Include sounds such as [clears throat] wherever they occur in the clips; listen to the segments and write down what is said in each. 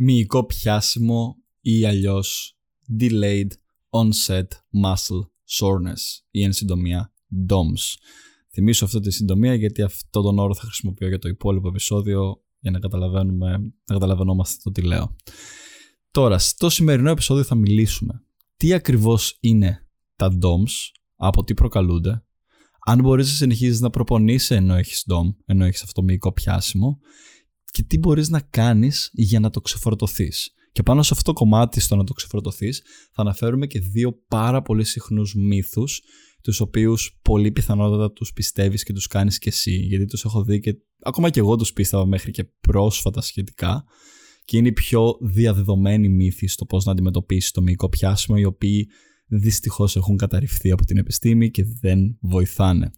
μυϊκό πιάσιμο ή αλλιώς Delayed Onset Muscle Soreness ή εν συντομία DOMS. Θυμίσω αυτή τη συντομία γιατί αυτό τον όρο θα χρησιμοποιώ για το υπόλοιπο επεισόδιο για να καταλαβαίνουμε, να καταλαβαίνόμαστε το τι λέω. Τώρα, στο σημερινό επεισόδιο θα μιλήσουμε τι ακριβώς είναι τα DOMS, από τι προκαλούνται, αν μπορείς να συνεχίζεις να προπονείσαι ενώ έχεις DOM, ενώ έχεις αυτό μυϊκό πιάσιμο και τι μπορείς να κάνεις για να το ξεφορτωθείς. Και πάνω σε αυτό το κομμάτι στο να το ξεφορτωθείς θα αναφέρουμε και δύο πάρα πολύ συχνούς μύθους τους οποίους πολύ πιθανότατα τους πιστεύεις και τους κάνεις και εσύ γιατί τους έχω δει και ακόμα και εγώ τους πίστευα μέχρι και πρόσφατα σχετικά και είναι οι πιο διαδεδομένοι μύθοι στο πώς να αντιμετωπίσεις το μυϊκό πιάσιμο οι οποίοι δυστυχώς έχουν καταρριφθεί από την επιστήμη και δεν βοηθάνε.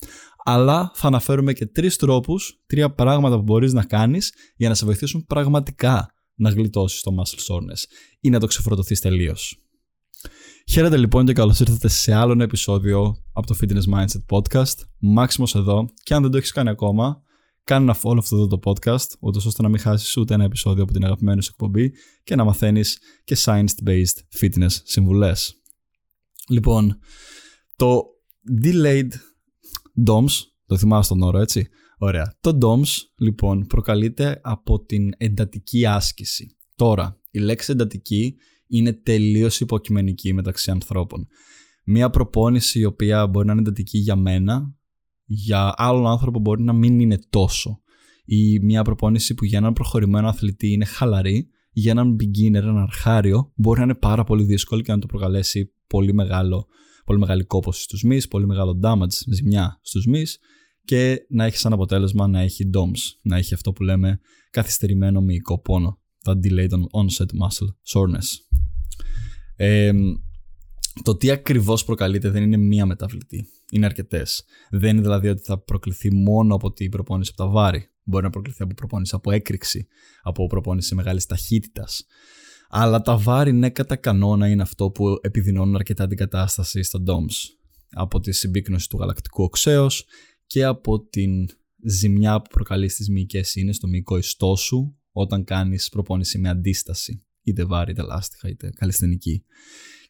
Αλλά θα αναφέρουμε και τρεις τρόπους, τρία πράγματα που μπορείς να κάνεις για να σε βοηθήσουν πραγματικά να γλιτώσεις το muscle soreness ή να το ξεφορτωθείς τελείως. Χαίρετε λοιπόν και καλώς ήρθατε σε άλλο ένα επεισόδιο από το Fitness Mindset Podcast. Μάξιμος εδώ και αν δεν το έχεις κάνει ακόμα, κάνε ένα follow αυτό το podcast, ούτως ώστε να μην χάσεις ούτε ένα επεισόδιο από την αγαπημένη σου εκπομπή και να μαθαίνεις και science-based fitness συμβουλές. Λοιπόν, το delayed DOMS, το θυμάσαι τον όρο έτσι, ωραία. Το DOMS λοιπόν προκαλείται από την εντατική άσκηση. Τώρα, η λέξη εντατική είναι τελείως υποκειμενική μεταξύ ανθρώπων. Μία προπόνηση η οποία μπορεί να είναι εντατική για μένα, για άλλον άνθρωπο μπορεί να μην είναι τόσο. Ή μια προπόνηση που για έναν προχωρημένο αθλητή είναι χαλαρή, για έναν beginner, έναν αρχάριο, μπορεί να είναι πάρα πολύ δύσκολη και να το προκαλέσει πολύ, μεγάλο, πολύ μεγάλη κόπωση στους μυς, πολύ μεγάλο damage, ζημιά στους μυς και να έχει σαν αποτέλεσμα να έχει DOMS, να έχει αυτό που λέμε καθυστερημένο μυϊκό πόνο, τα delayed onset muscle soreness. Ε, το τι ακριβώς προκαλείται δεν είναι μία μεταβλητή. Είναι αρκετές. Δεν είναι δηλαδή ότι θα προκληθεί μόνο από την προπόνηση από τα βάρη. Μπορεί να προκληθεί από προπόνηση από έκρηξη, από προπόνηση μεγάλης ταχύτητας. Αλλά τα βάρη, ναι, κατά κανόνα είναι αυτό που επιδεινώνουν αρκετά την κατάσταση στα DOMS. Από τη συμπίκνωση του γαλακτικού οξέως και από την ζημιά που προκαλεί στις μυϊκές είναι στο μυϊκό ιστό σου όταν κάνεις προπόνηση με αντίσταση, είτε βάρη, είτε λάστιχα, είτε καλλιστενική.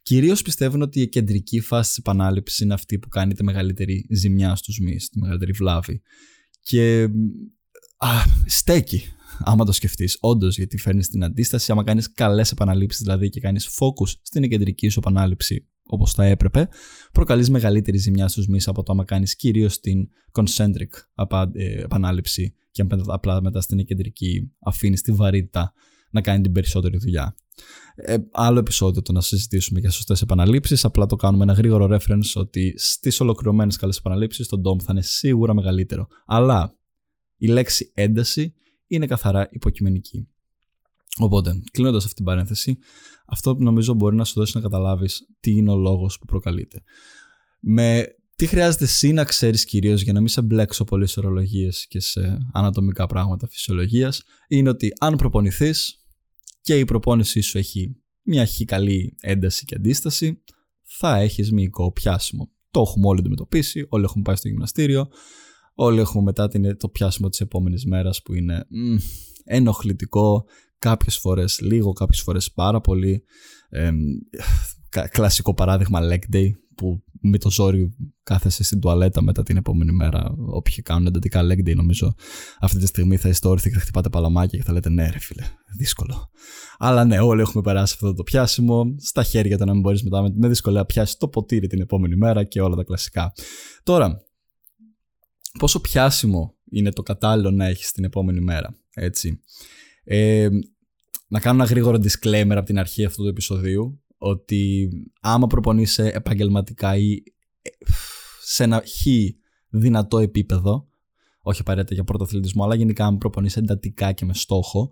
Κυρίως πιστεύουν ότι η κεντρική φάση της επανάληψης είναι αυτή που κάνει τη μεγαλύτερη ζημιά στους μυς, τη μεγαλύτερη βλάβη. Και α, στέκει άμα το σκεφτείς, όντως, γιατί φέρνεις την αντίσταση. Άμα κάνεις καλές επαναλήψεις, δηλαδή και κάνεις focus στην κεντρική σου επανάληψη όπως θα έπρεπε, προκαλείς μεγαλύτερη ζημιά στους μυς από το άμα κάνεις κυρίως την concentric ε, επανάληψη και απλά μετά στην κεντρική αφήνεις τη βαρύτητα να κάνει την περισσότερη δουλειά. Ε, άλλο επεισόδιο το να συζητήσουμε για σωστές επαναλήψεις. Απλά το κάνουμε ένα γρήγορο reference ότι στις ολοκληρωμένες καλές επαναλήψεις το DOM θα είναι σίγουρα μεγαλύτερο. Αλλά η λέξη ένταση είναι καθαρά υποκειμενική. Οπότε, κλείνοντας αυτή την παρένθεση, αυτό που νομίζω μπορεί να σου δώσει να καταλάβεις τι είναι ο λόγος που προκαλείται. Με τι χρειάζεται εσύ να ξέρεις κυρίως για να μην σε μπλέξω πολύ σε ορολογίες και σε ανατομικά πράγματα φυσιολογίας, είναι ότι αν προπονηθείς και η προπόνησή σου έχει μια χι καλή ένταση και αντίσταση, θα έχεις μυϊκό πιάσιμο. Το έχουμε όλοι αντιμετωπίσει, όλοι έχουμε πάει στο γυμναστήριο, Όλοι έχουμε μετά την, το πιάσιμο της επόμενης μέρας που είναι μ, ενοχλητικό, κάποιες φορές λίγο, κάποιες φορές πάρα πολύ. Ε, κλασικό παράδειγμα leg day που με το ζόρι κάθεσαι στην τουαλέτα μετά την επόμενη μέρα. Όποιοι κάνουν εντατικά leg day, νομίζω αυτή τη στιγμή θα είστε όρθιοι και θα χτυπάτε παλαμάκια και θα λέτε ναι, ρε φίλε, δύσκολο. Αλλά ναι, όλοι έχουμε περάσει αυτό το πιάσιμο. Στα χέρια το να μην μπορείς μετά με δυσκολία πιάσεις το ποτήρι την επόμενη μέρα και όλα τα κλασικά. Τώρα, πόσο πιάσιμο είναι το κατάλληλο να έχεις την επόμενη μέρα. Έτσι. Ε, να κάνω ένα γρήγορο disclaimer από την αρχή αυτού του επεισοδίου ότι άμα προπονείσαι επαγγελματικά ή ε, σε ένα χι δυνατό επίπεδο, όχι απαραίτητα για πρωτοαθλητισμό, αλλά γενικά αν προπονείσαι εντατικά και με στόχο,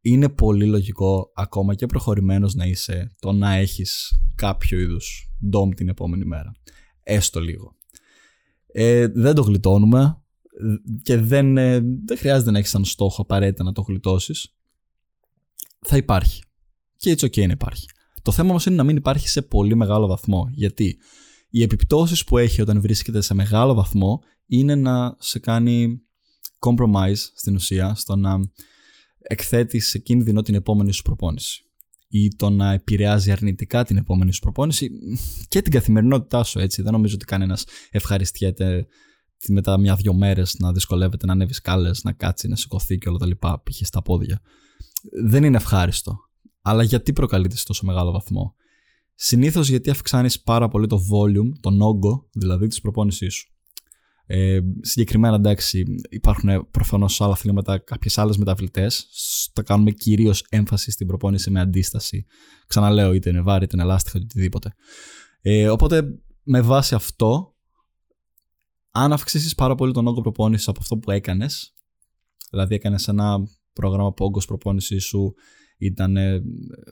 είναι πολύ λογικό ακόμα και προχωρημένος να είσαι το να έχεις κάποιο είδους ντόμ την επόμενη μέρα. Έστω λίγο. Ε, δεν το γλιτώνουμε και δεν, ε, δεν χρειάζεται να έχεις σαν στόχο απαραίτητα να το γλιτώσεις. Θα υπάρχει. Και έτσι ok να υπάρχει. Το θέμα όμως είναι να μην υπάρχει σε πολύ μεγάλο βαθμό. Γιατί οι επιπτώσεις που έχει όταν βρίσκεται σε μεγάλο βαθμό είναι να σε κάνει compromise στην ουσία, στο να εκθέτεις σε κίνδυνο την επόμενη σου προπόνηση ή το να επηρεάζει αρνητικά την επόμενη σου προπόνηση και την καθημερινότητά σου έτσι. Δεν νομίζω ότι κανένας ευχαριστιέται μετά μια-δυο μέρες να δυσκολεύεται να ανέβεις σκάλες, να κάτσει, να σηκωθεί και όλα τα λοιπά, π.χ. στα πόδια. Δεν είναι ευχάριστο. Αλλά γιατί προκαλείται σε τόσο μεγάλο βαθμό; Συνήθως γιατί αυξάνεις πάρα πολύ το volume, τον όγκο δηλαδή της προπόνησής σου. Ε, συγκεκριμένα εντάξει, υπάρχουν προφανώς άλλα αθλήματα, κάποιες άλλες μεταβλητές. Θα κάνουμε κυρίως έμφαση στην προπόνηση με αντίσταση. Ξαναλέω, είτε είναι βάρη, είτε είναι ελάστιχα, είτε οτιδήποτε. Ε, οπότε με βάση αυτό, αν αυξήσεις πάρα πολύ τον όγκο προπόνησης από αυτό που έκανες, δηλαδή έκανες ένα πρόγραμμα που όγκο προπόνησής σου ήταν,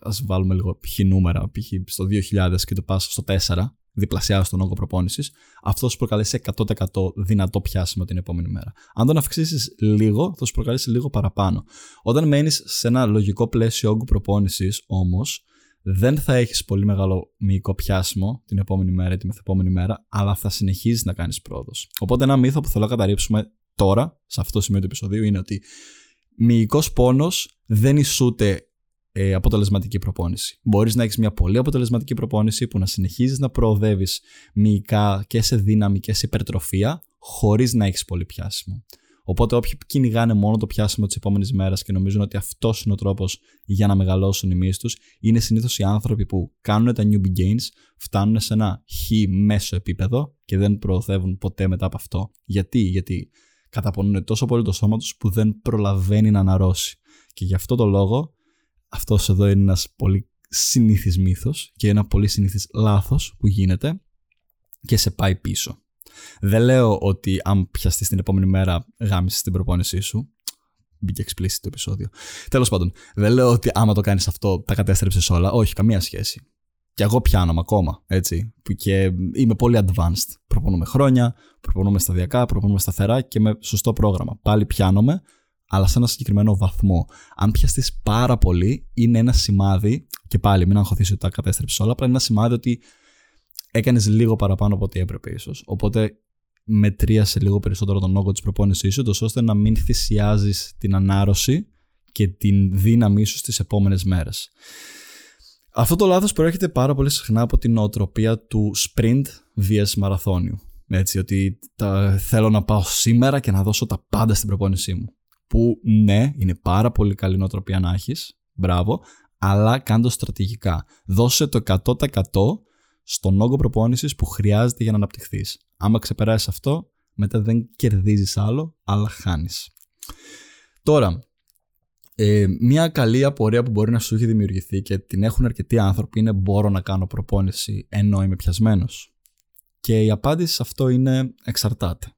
ας βάλουμε λίγο π.χ. νούμερα, π.χ. στο 2000 και το πας στο 4, διπλασιάσει τον όγκο προπόνησης, αυτό σου προκαλέσει 100% δυνατό πιάσιμο την επόμενη μέρα. Αν τον αυξήσεις λίγο, θα σου προκαλέσει λίγο παραπάνω. Όταν μένεις σε ένα λογικό πλαίσιο όγκου προπόνησης, όμως, δεν θα έχεις πολύ μεγάλο μυϊκό πιάσιμο την επόμενη μέρα ή τη μεθεπόμενη μέρα, αλλά θα συνεχίζεις να κάνεις πρόοδος. Οπότε, ένα μύθο που θέλω να καταρρύψουμε τώρα, σε αυτό το σημείο του επεισοδίου, είναι ότι μυϊκός πόνος δεν ισούται ε, αποτελεσματική προπόνηση. Μπορείς να έχεις μια πολύ αποτελεσματική προπόνηση που να συνεχίζεις να προοδεύεις μυϊκά και σε δύναμη και σε υπερτροφία, χωρίς να έχεις πολύ πιάσιμο. Οπότε, όποιοι κυνηγάνε μόνο το πιάσιμο της επόμενης μέρας και νομίζουν ότι αυτός είναι ο τρόπος για να μεγαλώσουν οι μύες τους, είναι συνήθως οι άνθρωποι που κάνουν τα newbie gains, φτάνουν σε ένα χ μέσο επίπεδο και δεν προοδεύουν ποτέ μετά από αυτό. Γιατί, Γιατί καταπονούν τόσο πολύ το σώμα τους που δεν προλαβαίνει να αναρρώσει. Και γι' αυτό το λόγο αυτός εδώ είναι ένας πολύ συνήθις μύθος και ένα πολύ συνήθις λάθος που γίνεται και σε πάει πίσω. Δεν λέω ότι αν πιαστείς την επόμενη μέρα γάμισες την προπόνησή σου. Μπήκε explicit το επεισόδιο. Τέλος πάντων, δεν λέω ότι άμα το κάνεις αυτό τα κατέστρεψες όλα. Όχι, καμία σχέση. Και εγώ πιάνομαι ακόμα, έτσι. Που και είμαι πολύ advanced. Προπονούμε χρόνια, προπονούμε σταδιακά, προπονούμε σταθερά και με σωστό πρόγραμμα. Πάλι πιάνομαι, αλλά σε ένα συγκεκριμένο βαθμό. Αν πιαστείς πάρα πολύ, είναι ένα σημάδι, και πάλι μην αγχωθείς ότι τα κατέστρεψες όλα, απλά είναι ένα σημάδι ότι έκανες λίγο παραπάνω από ό,τι έπρεπε ίσως. Οπότε μετρίασε λίγο περισσότερο τον όγκο της προπόνησής σου, ώστε να μην θυσιάζεις την ανάρρωση και την δύναμή σου στις επόμενες μέρες. Αυτό το λάθος προέρχεται πάρα πολύ συχνά από την νοοτροπία του sprint vs μαραθώνιου. Έτσι, ότι τα, θέλω να πάω σήμερα και να δώσω τα πάντα στην προπόνησή μου που ναι, είναι πάρα πολύ καλή νοοτροπία να έχεις, μπράβο, αλλά κάντο στρατηγικά. Δώσε το 100% στον όγκο προπόνησης που χρειάζεται για να αναπτυχθείς. Άμα ξεπεράσεις αυτό, μετά δεν κερδίζεις άλλο, αλλά χάνεις. Τώρα, ε, μια καλή απορία που μπορεί να σου έχει δημιουργηθεί και την έχουν αρκετοί άνθρωποι είναι μπορώ να κάνω προπόνηση ενώ είμαι πιασμένος. Και η απάντηση σε αυτό είναι εξαρτάται.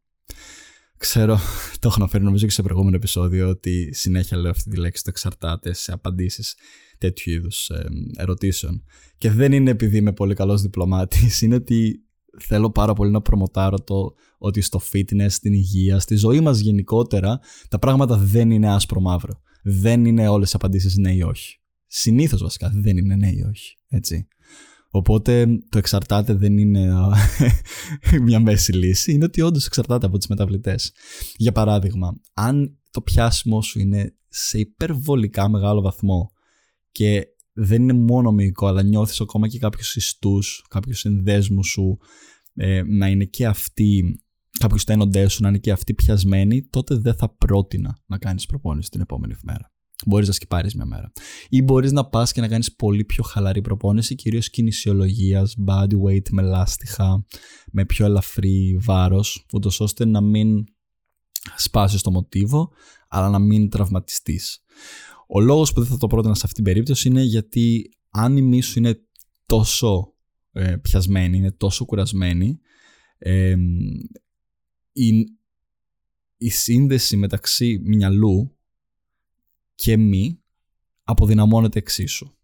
Ξέρω, [laughs] το έχω αναφέρει νομίζω και σε προηγούμενο επεισόδιο ότι συνέχεια λέω αυτή τη λέξη το εξαρτάται σε απαντήσεις τέτοιου είδους ερωτήσεων. Και δεν είναι επειδή είμαι πολύ καλός διπλωμάτης, είναι ότι θέλω πάρα πολύ να προμοτάρω το ότι στο fitness, στην υγεία, στη ζωή μας γενικότερα, τα πράγματα δεν είναι άσπρο μαύρο. Δεν είναι όλες οι απαντήσεις ναι ή όχι. Συνήθως βασικά δεν είναι ναι ή όχι. Έτσι. Οπότε το εξαρτάται δεν είναι [laughs] μια μέση λύση, είναι ότι όντως εξαρτάται από τις μεταβλητές. Για παράδειγμα, αν το πιάσιμο σου είναι σε υπερβολικά μεγάλο βαθμό και δεν είναι μόνο μυϊκό, αλλά νιώθεις ακόμα και κάποιους ιστούς, κάποιους συνδέσμους σου ε, να είναι και αυτοί, κάποιους στένοντέ σου να είναι και αυτοί πιασμένοι, τότε δεν θα πρότεινα να κάνεις προπόνηση την επόμενη μέρα. Μπορείς να σκυπάρεις μια μέρα. Ή μπορείς να πας και να κάνεις πολύ πιο χαλαρή προπόνηση, κυρίως κινησιολογίας, body weight με λάστιχα, με πιο ελαφρύ βάρος, ούτως ώστε να μην σπάσεις το μοτίβο, αλλά να μην τραυματιστείς. Ο λόγος που δεν θα το πρότεινα σε αυτήν την περίπτωση είναι γιατί αν η μη σου είναι τόσο ε, πιασμένη, είναι τόσο κουρασμένη, ε, η, η σύνδεση μεταξύ μυαλού και μη αποδυναμώνεται εξίσου.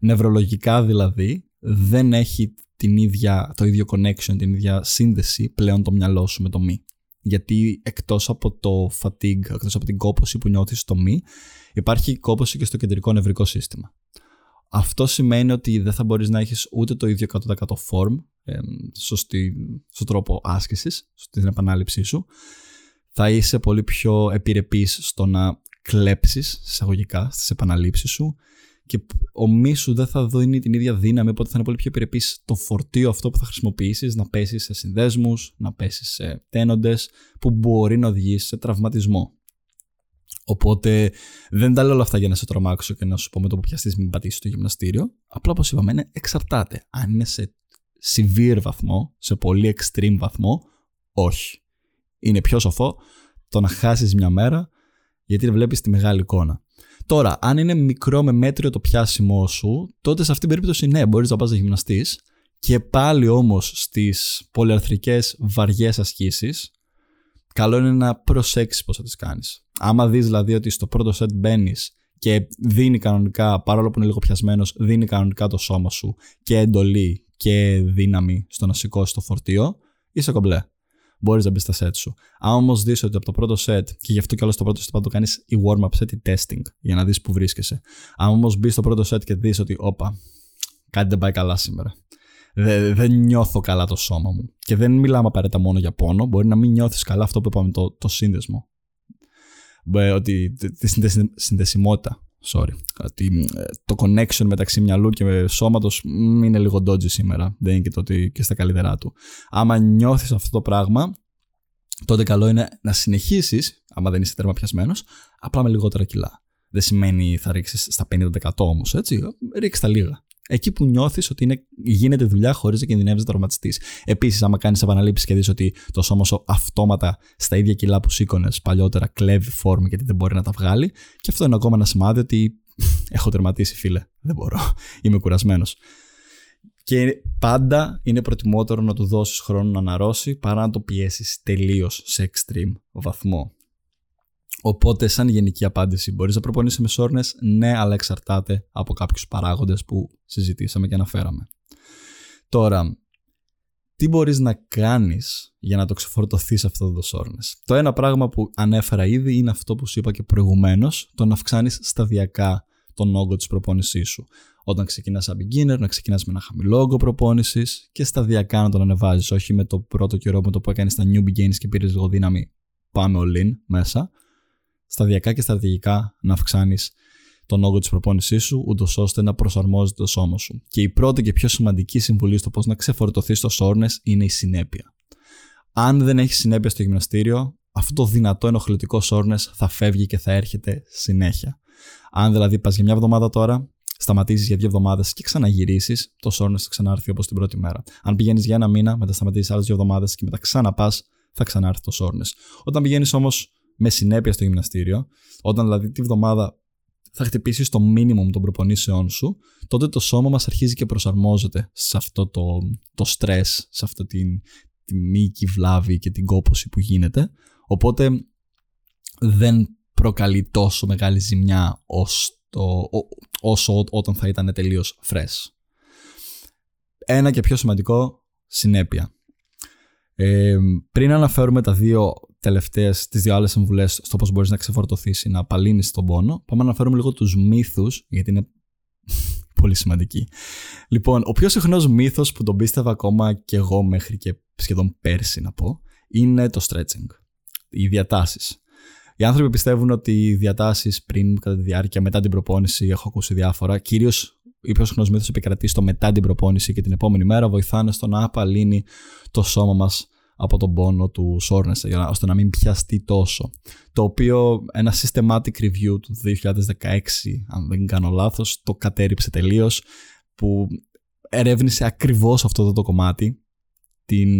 Νευρολογικά δηλαδή δεν έχει την ίδια, το ίδιο connection, την ίδια σύνδεση πλέον το μυαλό σου με το μη. Γιατί εκτός από το fatigue, εκτός από την κόπωση που νιώθεις στο μη, υπάρχει κόπωση και στο κεντρικό νευρικό σύστημα. Αυτό σημαίνει ότι δεν θα μπορείς να έχεις ούτε το ίδιο 100% form, ε, σωστή, στο τρόπο άσκησης, στην επανάληψή σου, θα είσαι πολύ πιο επιρρεπής στο να κλέψεις, εισαγωγικά, στις επαναλήψεις σου και ο μη σου δεν θα δίνει την ίδια δύναμη, οπότε θα είναι πολύ πιο επιρρεπής το φορτίο αυτό που θα χρησιμοποιήσεις να πέσεις σε συνδέσμους, να πέσεις σε τένοντες, που μπορεί να οδηγήσει σε τραυματισμό. Οπότε δεν τα λέω όλα αυτά για να σε τρομάξω και να σου πω με το που πιαστείς μην πατήσεις το γυμναστήριο. Απλά όπως είπαμε εξαρτάται. Αν είναι σε severe βαθμό, σε πολύ extreme βαθμό, όχι. Είναι πιο σοφό το να χάσεις μια μέρα γιατί βλέπεις τη μεγάλη εικόνα. Τώρα, αν είναι μικρό με μέτριο το πιάσιμό σου, τότε σε αυτήν την περίπτωση ναι, μπορείς να πας να γυμναστείς και πάλι όμως στις πολυαρθρικές βαριές ασκήσεις, καλό είναι να προσέξεις πώς θα τις κάνεις. Άμα δεις δηλαδή ότι στο πρώτο set μπαίνεις και δίνει κανονικά, παρόλο που είναι λίγο πιασμένος, δίνει κανονικά το σώμα σου και εντολή και δύναμη στο να σηκώσει το φορτίο, είσαι κομπλέ. Μπορείς να μπεις στα set σου. Αν όμως δεις ότι από το πρώτο set, και γι' αυτό κι άλλο στο πρώτο set θα το κάνεις η warm-up set ή testing, για να δεις που βρίσκεσαι. Αν όμως μπεις στο πρώτο set και δεις ότι, όπα, κάτι δεν πάει καλά σήμερα. Δεν, δεν νιώθω καλά το σώμα μου. Και δεν μιλάμε απαραίτητα μόνο για πόνο. Μπορεί να μην νιώθεις καλά αυτό που είπαμε, το, το σύνδεσμο. Ε, ότι τη συνδεσιμότητα sorry, ότι ε, το connection μεταξύ μυαλού και σώματος είναι λίγο dodgy σήμερα, δεν είναι και, το ότι και στα καλύτερά του. Άμα νιώθεις αυτό το πράγμα, τότε καλό είναι να συνεχίσεις, άμα δεν είσαι τέρμα πιασμένος, απλά με λιγότερα κιλά. Δεν σημαίνει θα ρίξεις στα 50% όμως, έτσι, ρίξεις τα λίγα εκεί που νιώθεις ότι είναι, γίνεται δουλειά χωρίς να κινδυνεύεις να τραυματιστείς. Επίσης, άμα κάνεις επαναλήψεις και δεις ότι το σώμα σου αυτόματα στα ίδια κιλά που σήκωνες παλιότερα κλέβει φόρμα γιατί δεν μπορεί να τα βγάλει, και αυτό είναι ακόμα ένα σημάδι ότι [laughs] έχω τερματίσει, φίλε. Δεν μπορώ. Είμαι κουρασμένος. Και πάντα είναι προτιμότερο να του δώσεις χρόνο να αναρρώσει παρά να το πιέσεις τελείως σε extreme βαθμό. Οπότε, σαν γενική απάντηση, μπορείς να προπονήσεις με soreness, ναι, αλλά εξαρτάται από κάποιους παράγοντες που συζητήσαμε και αναφέραμε. Τώρα, τι μπορείς να κάνεις για να το ξεφορτωθείς αυτό το soreness; Το ένα πράγμα που ανέφερα ήδη είναι αυτό που σου είπα και προηγουμένως, το να αυξάνεις σταδιακά τον όγκο της προπόνησής σου. Όταν ξεκινάς σαν beginner, να ξεκινάς με ένα χαμηλό όγκο προπόνησης και σταδιακά να τον ανεβάζεις, όχι με το πρώτο καιρό με το που έκανες τα newbie gains και πήρες λίγο δύναμη, πάμε all in μέσα, σταδιακά και στρατηγικά να αυξάνεις τον όγκο της προπόνησής σου, ούτως ώστε να προσαρμόζεται το σώμα σου. Και η πρώτη και πιο σημαντική συμβουλή στο πώς να ξεφορτωθείς το soreness είναι η συνέπεια. Αν δεν έχεις συνέπεια στο γυμναστήριο, αυτό το δυνατό ενοχλητικό soreness θα φεύγει και θα έρχεται συνέχεια. Αν δηλαδή πας για μια εβδομάδα τώρα, σταματήσεις για δύο εβδομάδες και ξαναγυρίσεις, το soreness θα ξανάρθει όπως την πρώτη μέρα. Αν πηγαίνεις για ένα μήνα, μετά σταματήσεις άλλες δύο εβδομάδες και μετά ξαναπάς, θα ξανάρθει το soreness. Όταν πηγαίνεις όμως με συνέπεια στο γυμναστήριο, όταν δηλαδή τη βδομάδα θα χτυπήσεις το minimum των προπονήσεών σου, τότε το σώμα μας αρχίζει και προσαρμόζεται σε αυτό το, το stress, σε αυτή την, τη μυϊκή βλάβη και την κόπωση που γίνεται. Οπότε δεν προκαλεί τόσο μεγάλη ζημιά όσο όταν θα ήταν τελείως fresh. Ένα και πιο σημαντικό, συνέπεια. Ε, πριν αναφέρουμε τα δύο τελευταίες, τις δύο άλλες συμβουλές στο πώς μπορείς να ξεφορτωθείς ή να απαλύνεις τον πόνο, πάμε να αναφέρουμε λίγο τους μύθους, γιατί είναι [laughs] πολύ σημαντικοί. Λοιπόν, ο πιο συχνός μύθος που τον πίστευα ακόμα και εγώ μέχρι και σχεδόν πέρσι να πω, είναι το stretching. Οι διατάσεις. Οι άνθρωποι πιστεύουν ότι οι διατάσεις πριν, κατά τη διάρκεια, μετά την προπόνηση, έχω ακούσει διάφορα, κυρίως η πιο συχνός μύθος επικρατεί στο μετά την προπόνηση και την επόμενη μέρα, βοηθάνε στο να απαλύνει το σώμα μας από τον πόνο του soreness ώστε να μην πιαστεί τόσο. Το οποίο ένα systematic review του 2016, αν δεν κάνω λάθος, το κατέριψε τελείως που ερεύνησε ακριβώς αυτό το κομμάτι, την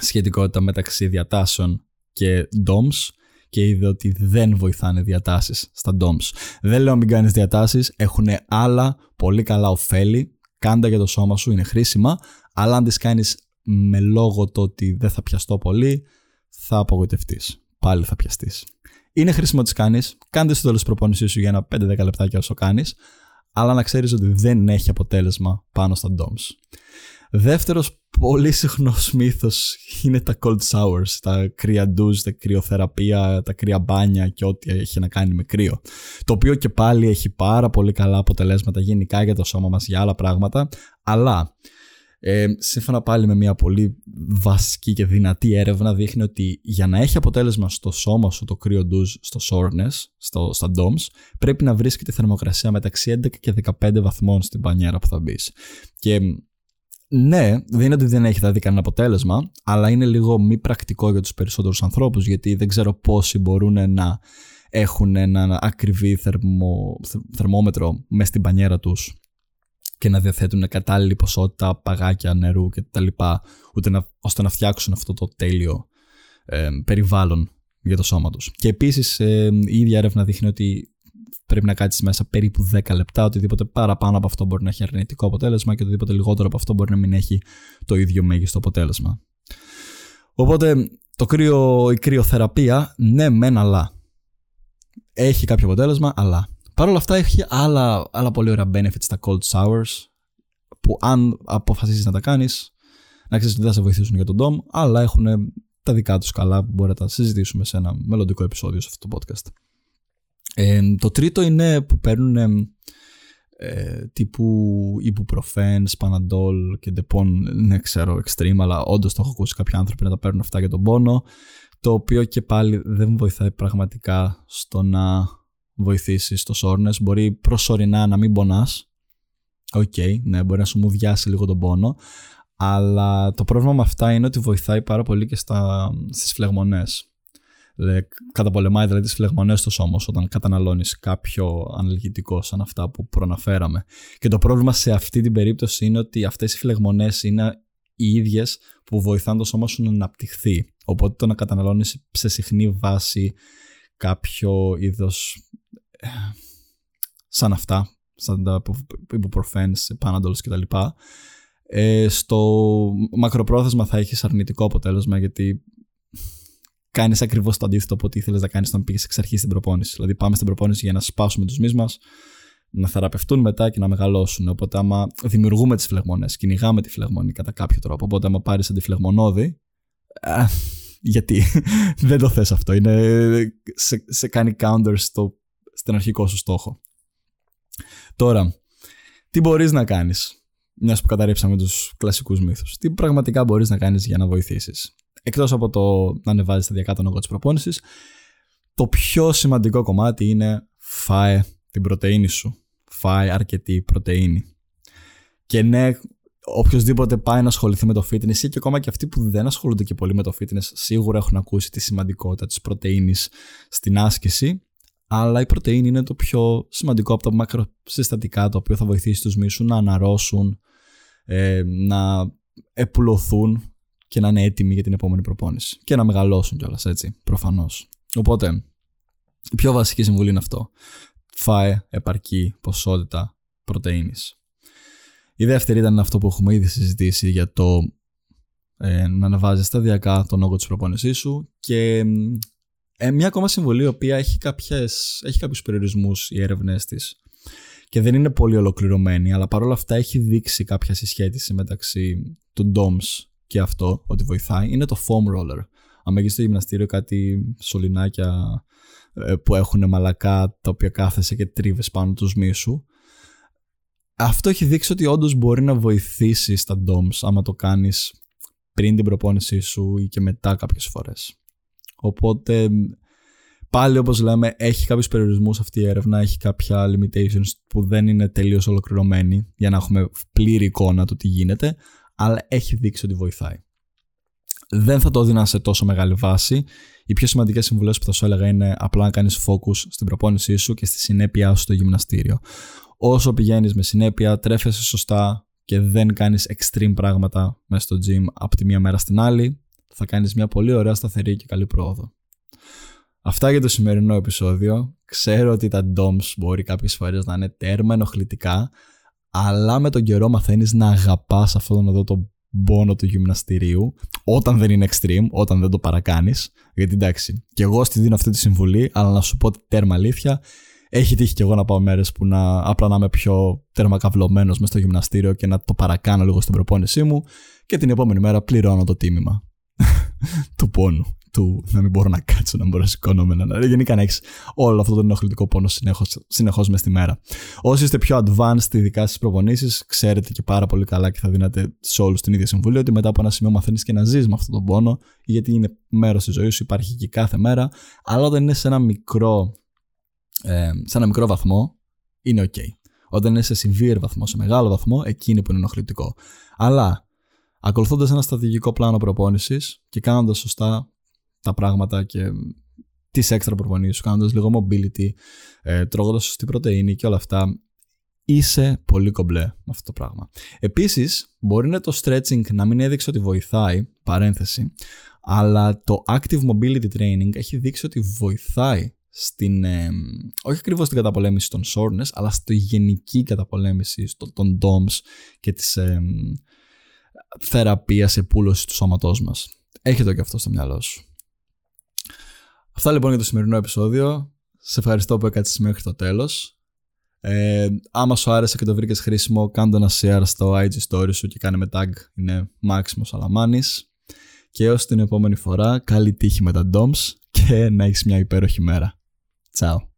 σχετικότητα μεταξύ διατάσεων και DOMS και είδε ότι δεν βοηθάνε διατάσεις στα DOMS. Δεν λέω μην κάνεις διατάσεις, έχουν άλλα πολύ καλά ωφέλη, κάντα για το σώμα σου, είναι χρήσιμα, αλλά αν τις κάνεις με λόγο το ότι δεν θα πιαστώ πολύ, θα απογοητευτείς. Πάλι θα πιαστείς. Είναι χρήσιμο να τις κάνεις. Κάντε στο τέλος προπόνησής σου για ένα 5-10 λεπτάκια όσο κάνεις, αλλά να ξέρεις ότι δεν έχει αποτέλεσμα πάνω στα DOMS. Δεύτερος πολύ συχνός μύθος είναι τα cold showers, τα κρύα ντουζ, τα κρυοθεραπεία, τα κρύα μπάνια και ό,τι έχει να κάνει με κρύο. Το οποίο και πάλι έχει πάρα πολύ καλά αποτελέσματα γενικά για το σώμα μας για άλλα πράγματα, αλλά Ε, σύμφωνα πάλι με μια πολύ βασική και δυνατή έρευνα δείχνει ότι για να έχει αποτέλεσμα στο σώμα σου το κρύο ντουζ στο soreness, στο, στα DOMS, πρέπει να βρίσκεται θερμοκρασία μεταξύ 11 και 15 βαθμών στην πανιέρα που θα μπεις. Και ναι, δεν είναι ότι δεν έχει δηλαδή κανένα αποτέλεσμα, αλλά είναι λίγο μη πρακτικό για τους περισσότερους ανθρώπους, γιατί δεν ξέρω πόσοι μπορούν να έχουν ένα ακριβή θερμο, θερμόμετρο μέσα στην πανιέρα τους και να διαθέτουν κατάλληλη ποσότητα παγάκια νερού και τα λοιπά, ούτε να, ώστε να φτιάξουν αυτό το τέλειο ε, περιβάλλον για το σώμα τους. Και επίσης ε, η ίδια έρευνα δείχνει ότι πρέπει να κάτσεις μέσα περίπου 10 λεπτά. Οτιδήποτε παραπάνω από αυτό μπορεί να έχει αρνητικό αποτέλεσμα και οτιδήποτε λιγότερο από αυτό μπορεί να μην έχει το ίδιο μέγιστο αποτέλεσμα. Οπότε το κρύο, η κρυοθεραπεία, ναι, μεν αλλά. Έχει κάποιο αποτέλεσμα, αλλά. Παρ' όλα αυτά έχει άλλα, άλλα πολύ ωραία benefits στα cold showers που αν αποφασίσεις να τα κάνεις να ξέρεις ότι δεν θα σε βοηθήσουν για τον DOM αλλά έχουν τα δικά τους καλά που μπορεί να τα συζητήσουμε σε ένα μελλοντικό επεισόδιο σε αυτό το podcast. Ε, το τρίτο είναι που παίρνουν ε, τύπου ibuprofen, spanadol και depon, δεν ξέρω, extreme, αλλά όντως το έχω ακούσει κάποιοι άνθρωποι να τα παίρνουν αυτά για τον πόνο, το οποίο και πάλι δεν βοηθάει πραγματικά στο να βοηθήσεις το soreness. Μπορεί προσωρινά να μην πονάς, οκ, okay, ναι, μπορεί να σου μουδιάσει λίγο τον πόνο, αλλά το πρόβλημα με αυτά είναι ότι βοηθάει πάρα πολύ και στα, στις φλεγμονές καταπολεμάει δηλαδή τις φλεγμονές του σώμα όταν καταναλώνεις κάποιο αναλγητικό σαν αυτά που προναφέραμε. Και το πρόβλημα σε αυτή την περίπτωση είναι ότι αυτές οι φλεγμονές είναι οι ίδιες που βοηθάνε το σώμα σου να αναπτυχθεί. Οπότε το να καταναλώνεις σε συχνή βάση κάποιο είδος ε, [clears throat] σαν αυτά, σαν τα ibuprofens, panadol κτλ. Ε, στο μακροπρόθεσμα θα έχεις αρνητικό αποτέλεσμα γιατί [clears throat] κάνεις ακριβώς το αντίθετο από ό,τι ήθελες να κάνεις όταν πήγες εξ αρχής στην προπόνηση. Δηλαδή, πάμε στην προπόνηση για να σπάσουμε τους μυς μας, να θεραπευτούν μετά και να μεγαλώσουν. Οπότε, άμα δημιουργούμε τις φλεγμόνε, κυνηγάμε τη φλεγμόνη κατά κάποιο τρόπο. Οπότε, άμα πάρεις αντιφλεγμονώδη. Α, [sniffs] γιατί; [sniffs] Δεν το θες αυτό. Είναι, σε, σε κάνει counter στο, στον αρχικό σου στόχο. Τώρα, τι μπορείς να κάνεις μιας που καταρρύψαμε τους κλασικούς μύθους. Τι πραγματικά μπορείς να κάνεις για να βοηθήσεις; Εκτός από το να ανεβάζεις σταδιακά τον όγκο της προπόνησης, το πιο σημαντικό κομμάτι είναι φάε την πρωτεΐνη σου. Φάε αρκετή πρωτεΐνη. Και ναι, οποιοδήποτε πάει να ασχοληθεί με το fitness ή και ακόμα και αυτοί που δεν ασχολούνται και πολύ με το fitness σίγουρα έχουν ακούσει τη σημαντικότητα της πρωτεΐνης στην άσκηση αλλά η πρωτεΐνη είναι το πιο σημαντικό από τα μακροσυστατικά το οποίο θα βοηθήσει τους μίσους να αναρρώσουν, ε, να επουλωθούν και να είναι έτοιμοι για την επόμενη προπόνηση. Και να μεγαλώσουν κιόλας, έτσι, προφανώς. Οπότε, η πιο βασική συμβουλή είναι αυτό. Φάε επαρκή ποσότητα πρωτενη. Η δεύτερη ήταν αυτό που έχουμε ήδη συζητήσει για το ε, να ανεβάζεις σταδιακά τον όγκο της προπόνησής σου και ε, μια ακόμα συμβολή η οποία έχει, κάποιες, έχει κάποιους περιορισμούς οι έρευνές της και δεν είναι πολύ ολοκληρωμένη αλλά παρόλα αυτά έχει δείξει κάποια συσχέτιση μεταξύ του DOMS και αυτό ότι βοηθάει είναι το foam roller. Αν έχεις στο γυμναστήριο κάτι σωληνάκια ε, που έχουν μαλακά τα οποία κάθεσαι και τρίβες πάνω τους μίσου αυτό έχει δείξει ότι όντως μπορεί να βοηθήσει στα DOMS άμα το κάνεις πριν την προπόνησή σου ή και μετά κάποιες φορές. Οπότε πάλι όπως λέμε έχει κάποιους περιορισμούς αυτή η έρευνα, έχει κάποια limitations που δεν είναι τελείως ολοκληρωμένη για να έχουμε πλήρη εικόνα του τι γίνεται αλλά έχει δείξει ότι βοηθάει. Δεν θα το έδινα σε τόσο μεγάλη βάση. Οι πιο σημαντικές συμβουλές που θα σου έλεγα είναι απλά να κάνεις focus στην προπόνησή σου και στη συνέπειά σου στο γυμναστήριο. Όσο πηγαίνεις με συνέπεια, τρέφεσαι σωστά και δεν κάνεις extreme πράγματα μέσα στο gym από τη μία μέρα στην άλλη, θα κάνεις μια πολύ ωραία, σταθερή και καλή πρόοδο. Αυτά για το σημερινό επεισόδιο. Ξέρω ότι τα DOMS μπορεί κάποιες φορές να είναι τέρμα ενοχλητικά, αλλά με τον καιρό μαθαίνεις να αγαπάς αυτόν εδώ τον πόνο του γυμναστηρίου, όταν δεν είναι extreme, όταν δεν το παρακάνεις. Γιατί εντάξει, και εγώ στη δίνω αυτή τη συμβουλή, αλλά να σου πω ότι τέρμα αλήθεια, έχει τύχει και εγώ να πάω μέρες που να απλά να είμαι πιο τερμακαυλωμένο μες στο γυμναστήριο και να το παρακάνω λίγο στην προπόνησή μου και την επόμενη μέρα πληρώνω το τίμημα [laughs] του πόνου. του να μην μπορώ να κάτσω, να μπορώ να σηκώνομαι. Να... Γενικά να έχεις όλο αυτό το ενοχλητικό πόνο συνεχώς μες στη μέρα. Όσοι είστε πιο advanced, ειδικά στι προπονήσεις, ξέρετε και πάρα πολύ καλά και θα δίνατε σε όλους την ίδια συμβουλή ότι μετά από ένα σημείο μαθαίνεις και να ζεις με αυτόν τον πόνο, γιατί είναι μέρος της ζωής σου, υπάρχει και κάθε μέρα. Αλλά όταν είναι σε ένα μικρό, ε, σε ένα μικρό βαθμό, είναι OK. Όταν είναι σε severe βαθμό, σε μεγάλο βαθμό, εκείνη που είναι ενοχλητικό. Αλλά ακολουθώντας ένα στρατηγικό πλάνο προπόνησης και κάνοντας σωστά τα πράγματα και τις έξτρα προπονήσεις σου, κάνοντας λίγο mobility, ε, τρώγοντας σωστή πρωτενη και όλα αυτά, είσαι πολύ κομπλέ με αυτό το πράγμα. Επίσης, μπορεί να το stretching να μην έδειξε ότι βοηθάει, παρένθεση, αλλά το active mobility training έχει δείξει ότι βοηθάει στην, ε, όχι ακριβώς στην καταπολέμηση των soreness, αλλά στη γενική καταπολέμηση των DOMS και της ε, θεραπεία επούλωση του σώματός μας. Έχετε το και αυτό στο μυαλό σου. Αυτά λοιπόν για το σημερινό επεισόδιο. Σε ευχαριστώ που έκατσες μέχρι το τέλος. Ε, άμα σου άρεσε και το βρήκες χρήσιμο, κάντε ένα share στο IG story σου και κάνε με tag. Είναι Máximo Salamanis. Και έως την επόμενη φορά, καλή τύχη με τα DOMS και να έχεις μια υπέροχη μέρα. Ciao.